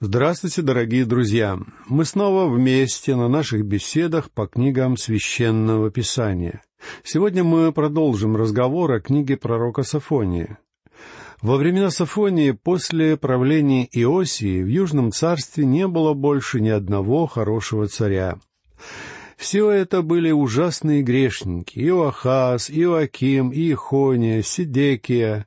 Здравствуйте, дорогие друзья! Мы снова вместе на наших беседах по книгам Священного Писания. Сегодня мы продолжим разговор о книге пророка Сафония. Во времена Сафонии, после правления Иосии, в Южном царстве не было больше ни одного хорошего царя. Все это были ужасные грешники — Иоахаз, Иоаким, Иехония, Сидекия.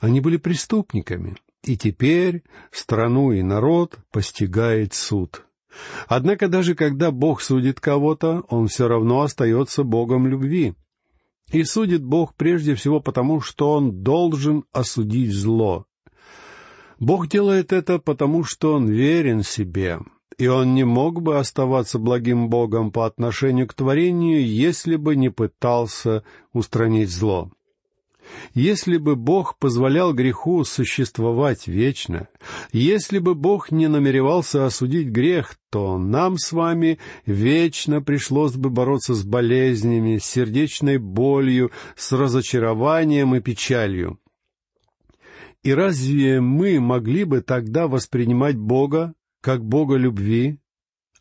Они были преступниками — и теперь страну и народ постигает суд. Однако даже когда Бог судит кого-то, Он все равно остается Богом любви. И судит Бог прежде всего потому, что Он должен осудить зло. Бог делает это потому, что Он верен себе, и Он не мог бы оставаться благим Богом по отношению к творению, если бы не пытался устранить зло. Если бы Бог позволял греху существовать вечно, если бы Бог не намеревался осудить грех, то нам с вами вечно пришлось бы бороться с болезнями, с сердечной болью, с разочарованием и печалью. И разве мы могли бы тогда воспринимать Бога как Бога любви,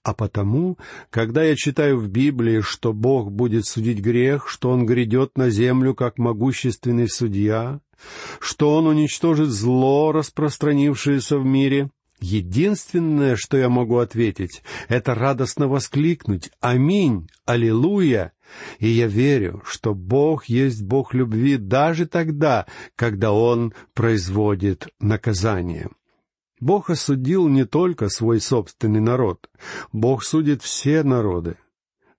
а потому, когда я читаю в Библии, что Бог будет судить грех, что Он грядет на землю как могущественный судья, что Он уничтожит зло, распространившееся в мире, единственное, что я могу ответить, это радостно воскликнуть «Аминь! Аллилуйя!» И я верю, что Бог есть Бог любви даже тогда, когда Он производит наказание. Бог осудил не только свой собственный народ, Бог судит все народы.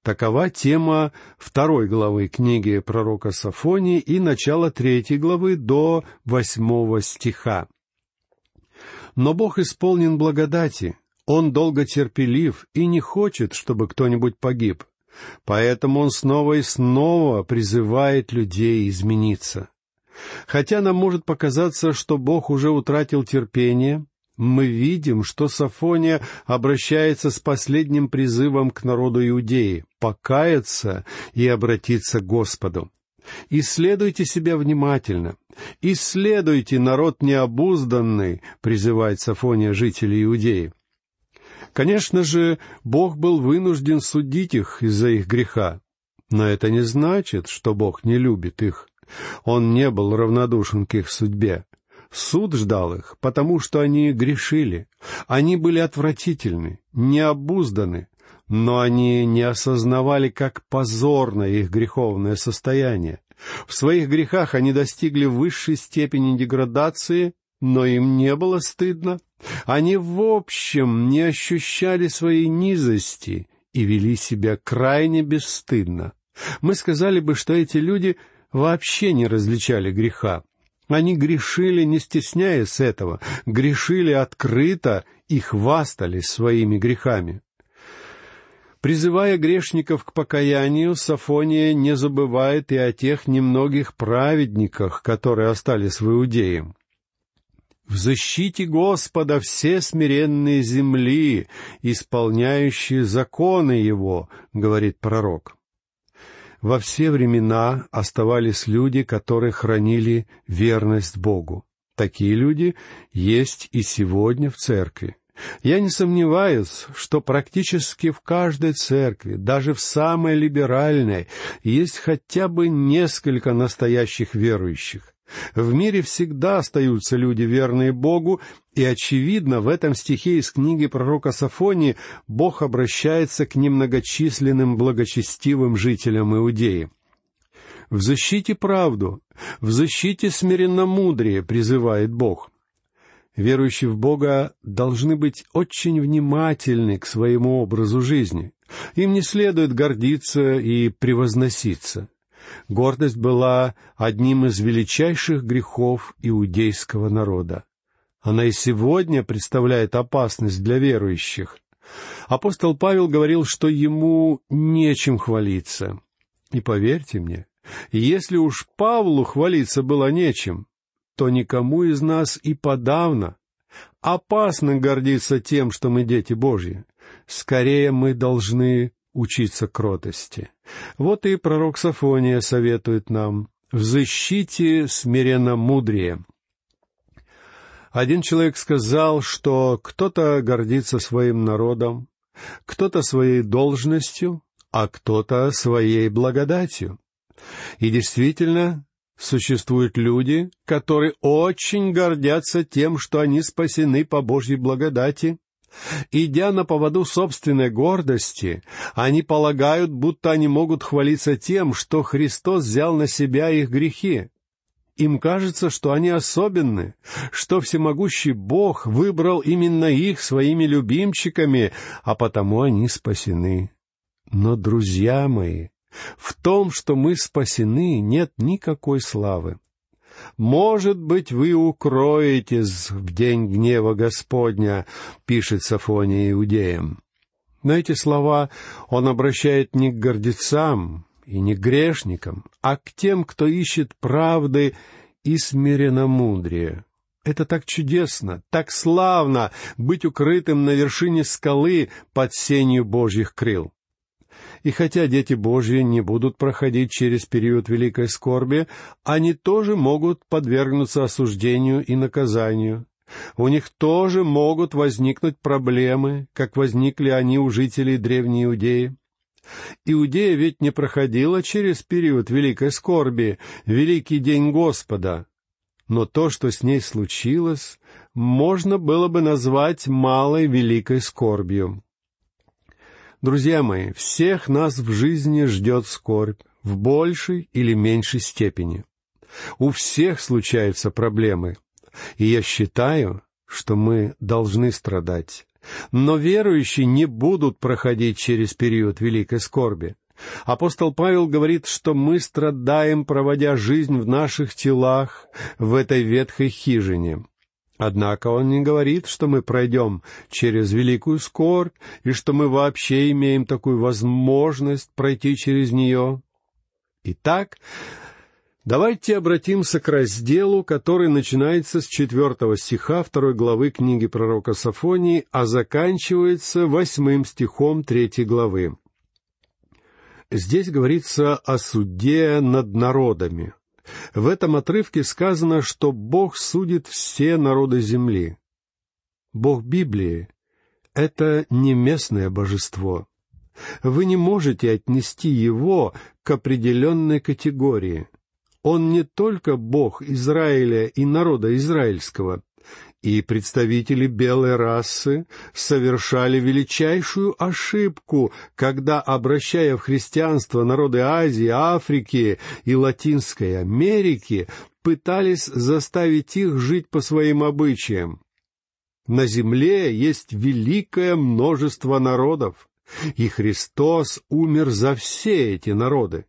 Такова тема второй главы книги пророка Сафонии и начала третьей главы до восьмого стиха. Но Бог исполнен благодати, Он долго терпелив и не хочет, чтобы кто-нибудь погиб. Поэтому Он снова и снова призывает людей измениться. Хотя нам может показаться, что Бог уже утратил терпение, мы видим, что Сафония обращается с последним призывом к народу Иудеи — покаяться и обратиться к Господу. «Исследуйте себя внимательно. Исследуйте народ необузданный», — призывает Сафония жителей Иудеи. Конечно же, Бог был вынужден судить их из-за их греха. Но это не значит, что Бог не любит их. Он не был равнодушен к их судьбе. Суд ждал их, потому что они грешили. Они были отвратительны, необузданы, но они не осознавали, как позорно их греховное состояние. В своих грехах они достигли высшей степени деградации, но им не было стыдно. Они в общем не ощущали своей низости и вели себя крайне бесстыдно. Мы сказали бы, что эти люди вообще не различали греха. Они грешили, не стесняясь этого, грешили открыто и хвастались своими грехами. Призывая грешников к покаянию, Сафония не забывает и о тех немногих праведниках, которые остались в Иудее. «В защите Господа все смиренные земли, исполняющие законы Его», — говорит пророк во все времена оставались люди, которые хранили верность Богу. Такие люди есть и сегодня в церкви. Я не сомневаюсь, что практически в каждой церкви, даже в самой либеральной, есть хотя бы несколько настоящих верующих. В мире всегда остаются люди, верные Богу, и, очевидно, в этом стихе из книги пророка Сафонии Бог обращается к немногочисленным благочестивым жителям Иудеи. «В защите правду, в защите смиренномудрие», — призывает Бог. Верующие в Бога должны быть очень внимательны к своему образу жизни. Им не следует гордиться и превозноситься. Гордость была одним из величайших грехов иудейского народа. Она и сегодня представляет опасность для верующих. Апостол Павел говорил, что ему нечем хвалиться. И поверьте мне, если уж Павлу хвалиться было нечем, то никому из нас и подавно. Опасно гордиться тем, что мы дети Божьи. Скорее мы должны учиться кротости. Вот и пророк Сафония советует нам «в защите смиренно мудрее». Один человек сказал, что кто-то гордится своим народом, кто-то своей должностью, а кто-то своей благодатью. И действительно, существуют люди, которые очень гордятся тем, что они спасены по Божьей благодати. Идя на поводу собственной гордости, они полагают, будто они могут хвалиться тем, что Христос взял на себя их грехи. Им кажется, что они особенны, что всемогущий Бог выбрал именно их своими любимчиками, а потому они спасены. Но, друзья мои, в том, что мы спасены, нет никакой славы. «Может быть, вы укроетесь в день гнева Господня», — пишет Сафония иудеям. Но эти слова он обращает не к гордецам и не грешникам, а к тем, кто ищет правды и смиренномудрия. Это так чудесно, так славно быть укрытым на вершине скалы под сенью Божьих крыл. И хотя дети Божьи не будут проходить через период великой скорби, они тоже могут подвергнуться осуждению и наказанию. У них тоже могут возникнуть проблемы, как возникли они у жителей Древней Иудеи. Иудея ведь не проходила через период великой скорби, великий день Господа. Но то, что с ней случилось, можно было бы назвать малой великой скорбью. Друзья мои, всех нас в жизни ждет скорбь, в большей или меньшей степени. У всех случаются проблемы, и я считаю, что мы должны страдать. Но верующие не будут проходить через период великой скорби. Апостол Павел говорит, что мы страдаем, проводя жизнь в наших телах, в этой ветхой хижине. Однако он не говорит, что мы пройдем через великую скорбь и что мы вообще имеем такую возможность пройти через нее. Итак, давайте обратимся к разделу, который начинается с четвертого стиха второй главы книги пророка Сафонии, а заканчивается восьмым стихом третьей главы. Здесь говорится о суде над народами — в этом отрывке сказано, что Бог судит все народы земли. Бог Библии — это не местное божество. Вы не можете отнести его к определенной категории. Он не только Бог Израиля и народа израильского, и представители белой расы совершали величайшую ошибку, когда, обращая в христианство народы Азии, Африки и Латинской Америки, пытались заставить их жить по своим обычаям. На земле есть великое множество народов, и Христос умер за все эти народы.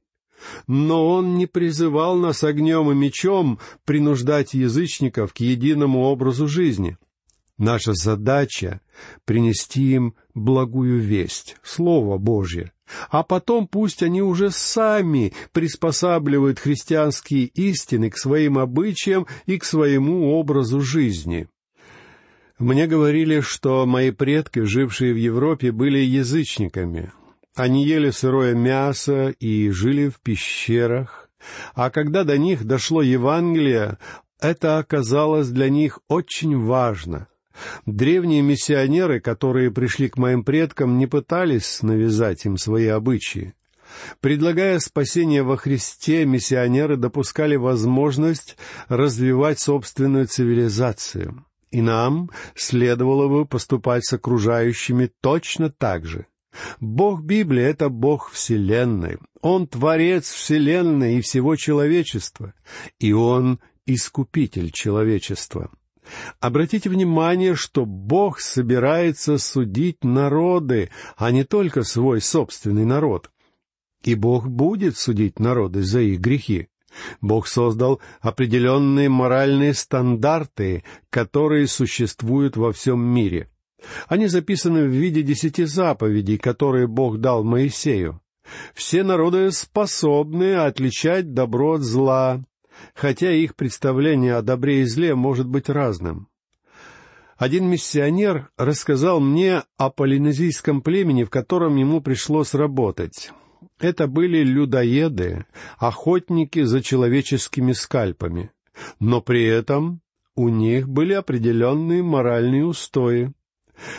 Но он не призывал нас огнем и мечом принуждать язычников к единому образу жизни. Наша задача — принести им благую весть, Слово Божье, а потом пусть они уже сами приспосабливают христианские истины к своим обычаям и к своему образу жизни. Мне говорили, что мои предки, жившие в Европе, были язычниками, они ели сырое мясо и жили в пещерах, а когда до них дошло Евангелие, это оказалось для них очень важно. Древние миссионеры, которые пришли к моим предкам, не пытались навязать им свои обычаи. Предлагая спасение во Христе, миссионеры допускали возможность развивать собственную цивилизацию. И нам следовало бы поступать с окружающими точно так же. Бог Библии — это Бог Вселенной. Он Творец Вселенной и всего человечества. И Он — Искупитель человечества. Обратите внимание, что Бог собирается судить народы, а не только свой собственный народ. И Бог будет судить народы за их грехи. Бог создал определенные моральные стандарты, которые существуют во всем мире. Они записаны в виде десяти заповедей, которые Бог дал Моисею. Все народы способны отличать добро от зла, хотя их представление о добре и зле может быть разным. Один миссионер рассказал мне о полинезийском племени, в котором ему пришлось работать. Это были людоеды, охотники за человеческими скальпами. Но при этом у них были определенные моральные устои.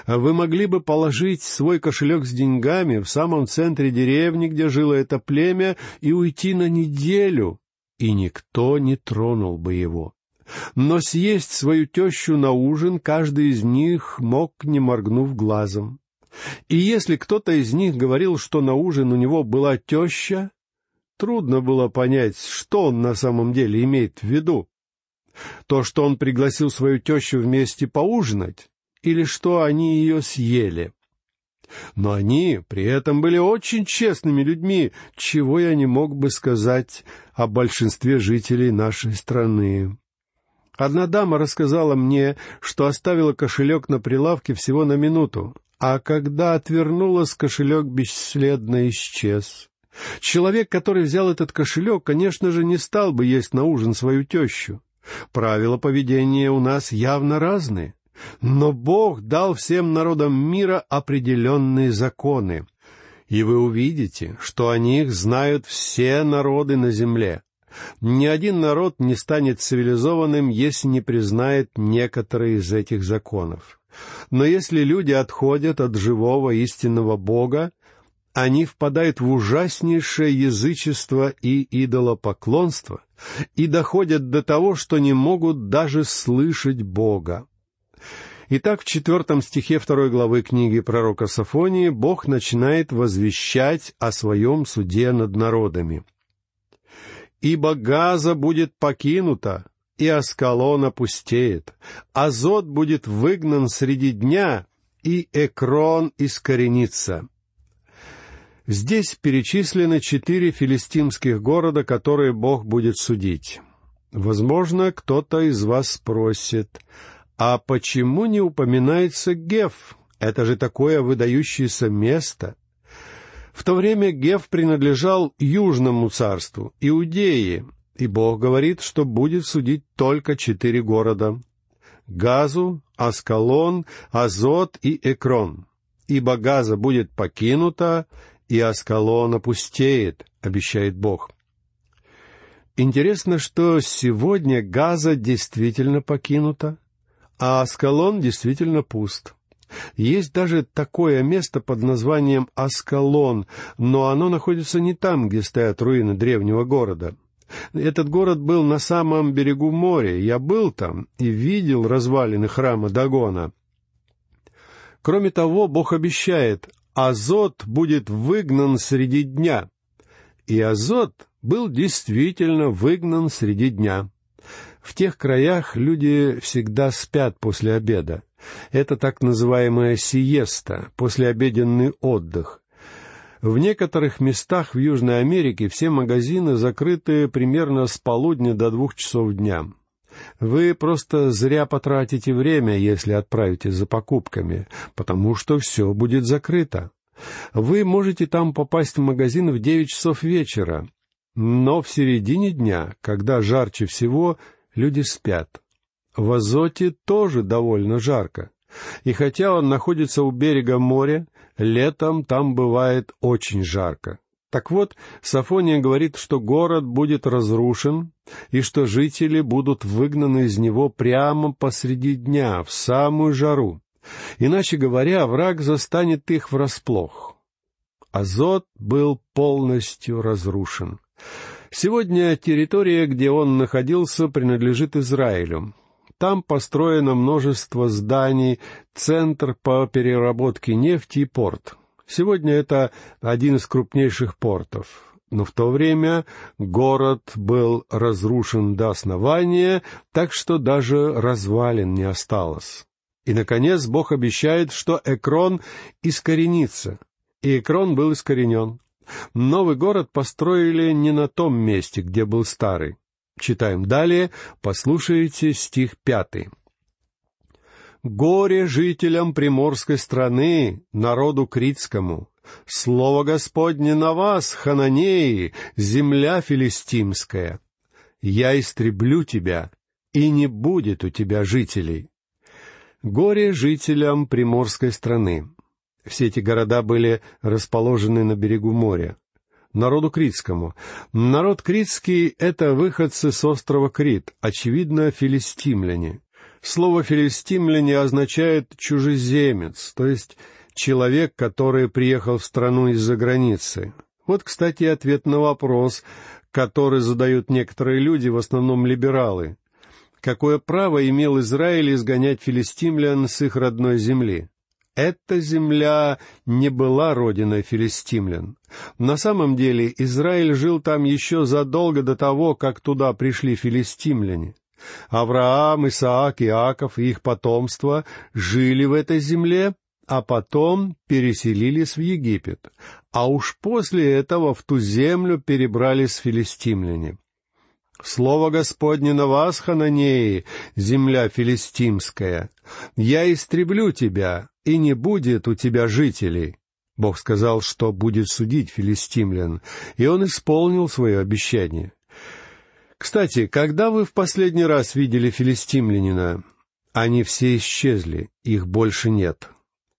Вы могли бы положить свой кошелек с деньгами в самом центре деревни, где жило это племя, и уйти на неделю, и никто не тронул бы его. Но съесть свою тещу на ужин каждый из них мог, не моргнув глазом. И если кто-то из них говорил, что на ужин у него была теща, трудно было понять, что он на самом деле имеет в виду. То, что он пригласил свою тещу вместе поужинать, или что они ее съели. Но они при этом были очень честными людьми, чего я не мог бы сказать о большинстве жителей нашей страны. Одна дама рассказала мне, что оставила кошелек на прилавке всего на минуту, а когда отвернулась, кошелек бесследно исчез. Человек, который взял этот кошелек, конечно же, не стал бы есть на ужин свою тещу. Правила поведения у нас явно разные. Но Бог дал всем народам мира определенные законы. И вы увидите, что о них знают все народы на земле. Ни один народ не станет цивилизованным, если не признает некоторые из этих законов. Но если люди отходят от живого истинного Бога, они впадают в ужаснейшее язычество и идолопоклонство и доходят до того, что не могут даже слышать Бога. Итак, в четвертом стихе второй главы книги пророка Сафонии Бог начинает возвещать о своем суде над народами. «Ибо Газа будет покинута, и Аскалон опустеет, Азот будет выгнан среди дня, и Экрон искоренится». Здесь перечислены четыре филистимских города, которые Бог будет судить. Возможно, кто-то из вас спросит, а почему не упоминается Геф? Это же такое выдающееся место. В то время Геф принадлежал Южному царству, Иудеи, и Бог говорит, что будет судить только четыре города — Газу, Аскалон, Азот и Экрон. Ибо Газа будет покинута, и Аскалон опустеет, обещает Бог. Интересно, что сегодня Газа действительно покинута, а Аскалон действительно пуст. Есть даже такое место под названием Аскалон, но оно находится не там, где стоят руины древнего города. Этот город был на самом берегу моря. Я был там и видел развалины храма Дагона. Кроме того, Бог обещает, Азот будет выгнан среди дня. И Азот был действительно выгнан среди дня. В тех краях люди всегда спят после обеда. Это так называемая сиеста, послеобеденный отдых. В некоторых местах в Южной Америке все магазины закрыты примерно с полудня до двух часов дня. Вы просто зря потратите время, если отправитесь за покупками, потому что все будет закрыто. Вы можете там попасть в магазин в девять часов вечера, но в середине дня, когда жарче всего, люди спят. В Азоте тоже довольно жарко. И хотя он находится у берега моря, летом там бывает очень жарко. Так вот, Сафония говорит, что город будет разрушен, и что жители будут выгнаны из него прямо посреди дня, в самую жару. Иначе говоря, враг застанет их врасплох. Азот был полностью разрушен. Сегодня территория, где он находился, принадлежит Израилю. Там построено множество зданий, центр по переработке нефти и порт. Сегодня это один из крупнейших портов. Но в то время город был разрушен до основания, так что даже развалин не осталось. И, наконец, Бог обещает, что Экрон искоренится. И Экрон был искоренен. Новый город построили не на том месте, где был старый. Читаем далее, послушайте стих пятый. «Горе жителям приморской страны, народу критскому! Слово Господне на вас, хананеи, земля филистимская! Я истреблю тебя, и не будет у тебя жителей!» Горе жителям приморской страны. Все эти города были расположены на берегу моря. народу критскому. Народ критский — это выходцы с острова Крит, очевидно, филистимляне. Слово «филистимляне» означает «чужеземец», то есть человек, который приехал в страну из-за границы. Вот, кстати, ответ на вопрос, который задают некоторые люди, в основном либералы. Какое право имел Израиль изгонять филистимлян с их родной земли? Эта земля не была родиной филистимлян. На самом деле Израиль жил там еще задолго до того, как туда пришли филистимляне. Авраам, Исаак, Иаков и их потомство жили в этой земле, а потом переселились в Египет, а уж после этого в ту землю перебрались филистимляне. Слово Господне на вас, Хананеи, земля филистимская. Я истреблю тебя, и не будет у тебя жителей. Бог сказал, что будет судить филистимлян, и он исполнил свое обещание. Кстати, когда вы в последний раз видели филистимлянина? Они все исчезли, их больше нет.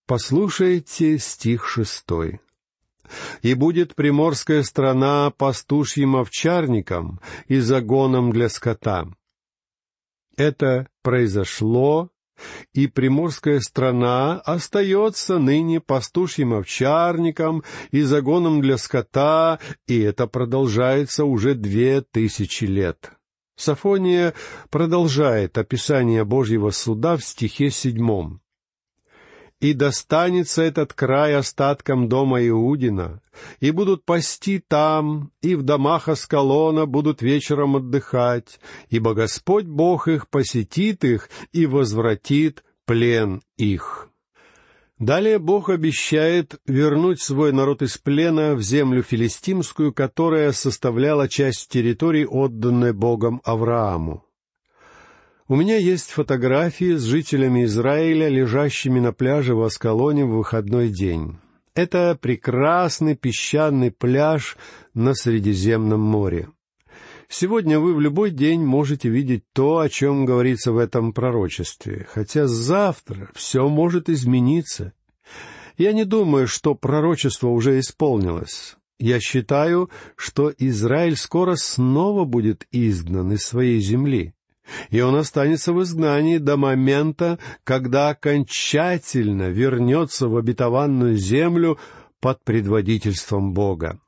Послушайте стих шестой и будет приморская страна пастушьим овчарником и загоном для скота. Это произошло, и приморская страна остается ныне пастушьим овчарником и загоном для скота, и это продолжается уже две тысячи лет. Сафония продолжает описание Божьего суда в стихе седьмом и достанется этот край остаткам дома Иудина, и будут пасти там, и в домах Аскалона будут вечером отдыхать, ибо Господь Бог их посетит их и возвратит плен их». Далее Бог обещает вернуть свой народ из плена в землю филистимскую, которая составляла часть территории, отданной Богом Аврааму. У меня есть фотографии с жителями Израиля, лежащими на пляже в Аскалоне в выходной день. Это прекрасный песчаный пляж на Средиземном море. Сегодня вы в любой день можете видеть то, о чем говорится в этом пророчестве, хотя завтра все может измениться. Я не думаю, что пророчество уже исполнилось. Я считаю, что Израиль скоро снова будет изгнан из своей земли и он останется в изгнании до момента, когда окончательно вернется в обетованную землю под предводительством Бога.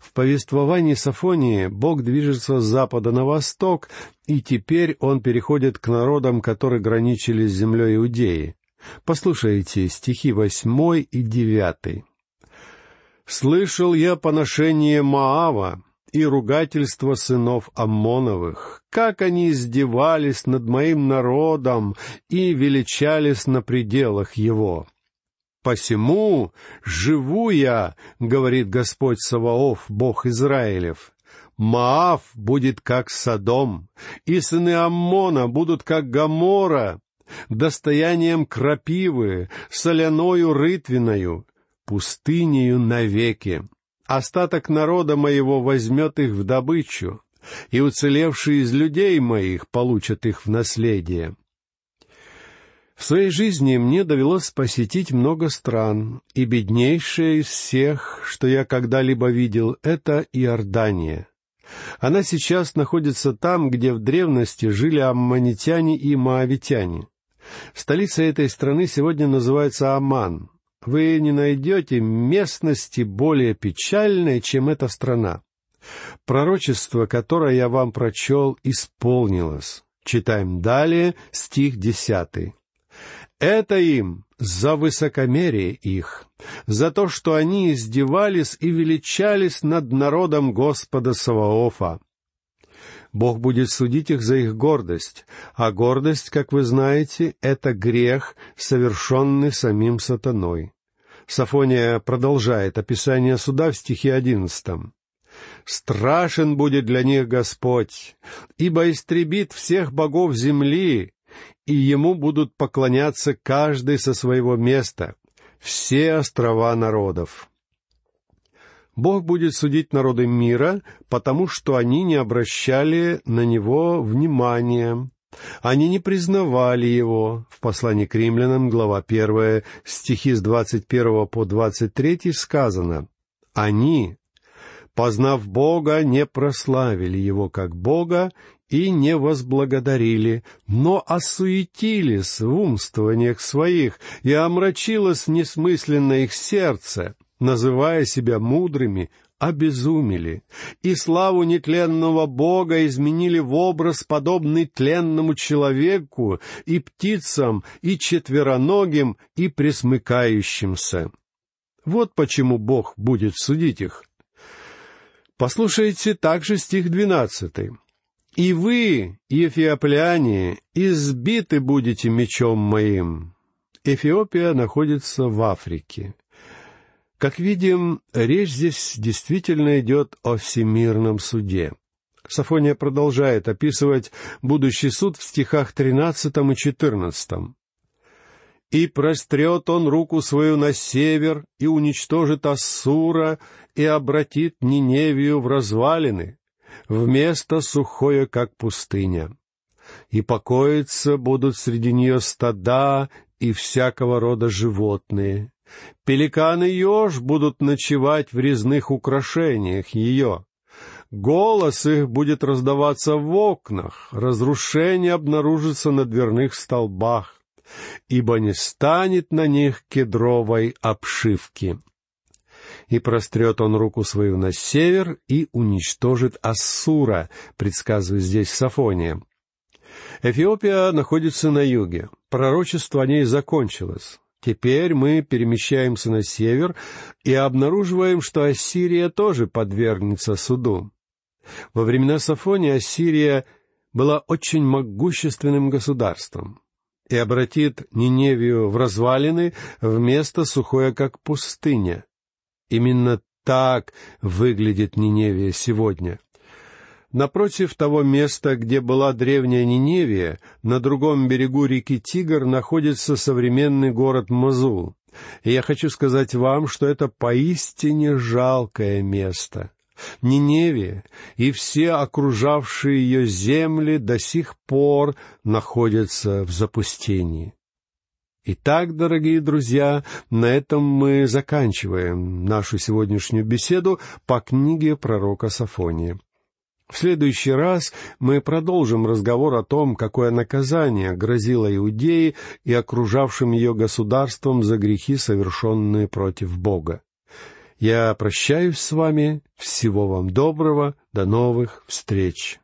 В повествовании Сафонии Бог движется с запада на восток, и теперь он переходит к народам, которые граничили с землей Иудеи. Послушайте стихи восьмой и девятый. «Слышал я поношение Маава, и ругательство сынов Аммоновых, как они издевались над моим народом и величались на пределах его. «Посему живу я, — говорит Господь Саваоф, Бог Израилев, — Маав будет как Содом, и сыны Аммона будут как Гамора, достоянием крапивы, соляною рытвиною, пустынею навеки остаток народа моего возьмет их в добычу, и уцелевшие из людей моих получат их в наследие. В своей жизни мне довелось посетить много стран, и беднейшая из всех, что я когда-либо видел, это Иордания. Она сейчас находится там, где в древности жили аммонитяне и моавитяне. Столица этой страны сегодня называется Аман, вы не найдете местности более печальной, чем эта страна. Пророчество, которое я вам прочел, исполнилось. Читаем далее стих десятый. Это им за высокомерие их, за то, что они издевались и величались над народом Господа Саваофа. Бог будет судить их за их гордость, а гордость, как вы знаете, это грех, совершенный самим сатаной. Сафония продолжает описание суда в стихе одиннадцатом. «Страшен будет для них Господь, ибо истребит всех богов земли, и ему будут поклоняться каждый со своего места, все острова народов». Бог будет судить народы мира, потому что они не обращали на него внимания, они не признавали его. В послании к римлянам, глава первая, стихи с двадцать первого по двадцать третий сказано «Они познав Бога, не прославили Его как Бога и не возблагодарили, но осуетились в умствованиях своих, и омрачилось несмысленно их сердце, называя себя мудрыми, обезумели, и славу нетленного Бога изменили в образ, подобный тленному человеку, и птицам, и четвероногим, и пресмыкающимся. Вот почему Бог будет судить их. Послушайте также стих двенадцатый. «И вы, ефиопляне, избиты будете мечом моим». Эфиопия находится в Африке. Как видим, речь здесь действительно идет о всемирном суде. Сафония продолжает описывать будущий суд в стихах тринадцатом и четырнадцатом. «И прострет он руку свою на север, и уничтожит Ассура, и обратит Ниневию в развалины, вместо сухое, как пустыня. И покоиться будут среди нее стада и всякого рода животные, Пеликан и еж будут ночевать в резных украшениях ее. Голос их будет раздаваться в окнах, разрушение обнаружится на дверных столбах, ибо не станет на них кедровой обшивки. И прострет он руку свою на север и уничтожит Ассура, предсказывает здесь Сафония. Эфиопия находится на юге. Пророчество о ней закончилось. Теперь мы перемещаемся на север и обнаруживаем, что Ассирия тоже подвергнется суду. Во времена Сафония Ассирия была очень могущественным государством и обратит Ниневию в развалины вместо сухое, как пустыня. Именно так выглядит Ниневия сегодня. Напротив того места, где была древняя Ниневия, на другом берегу реки Тигр находится современный город Мазул. И я хочу сказать вам, что это поистине жалкое место. Ниневия и все окружавшие ее земли до сих пор находятся в запустении. Итак, дорогие друзья, на этом мы заканчиваем нашу сегодняшнюю беседу по книге пророка Сафония. В следующий раз мы продолжим разговор о том, какое наказание грозило Иудее и окружавшим ее государствам за грехи, совершенные против Бога. Я прощаюсь с вами. Всего вам доброго. До новых встреч.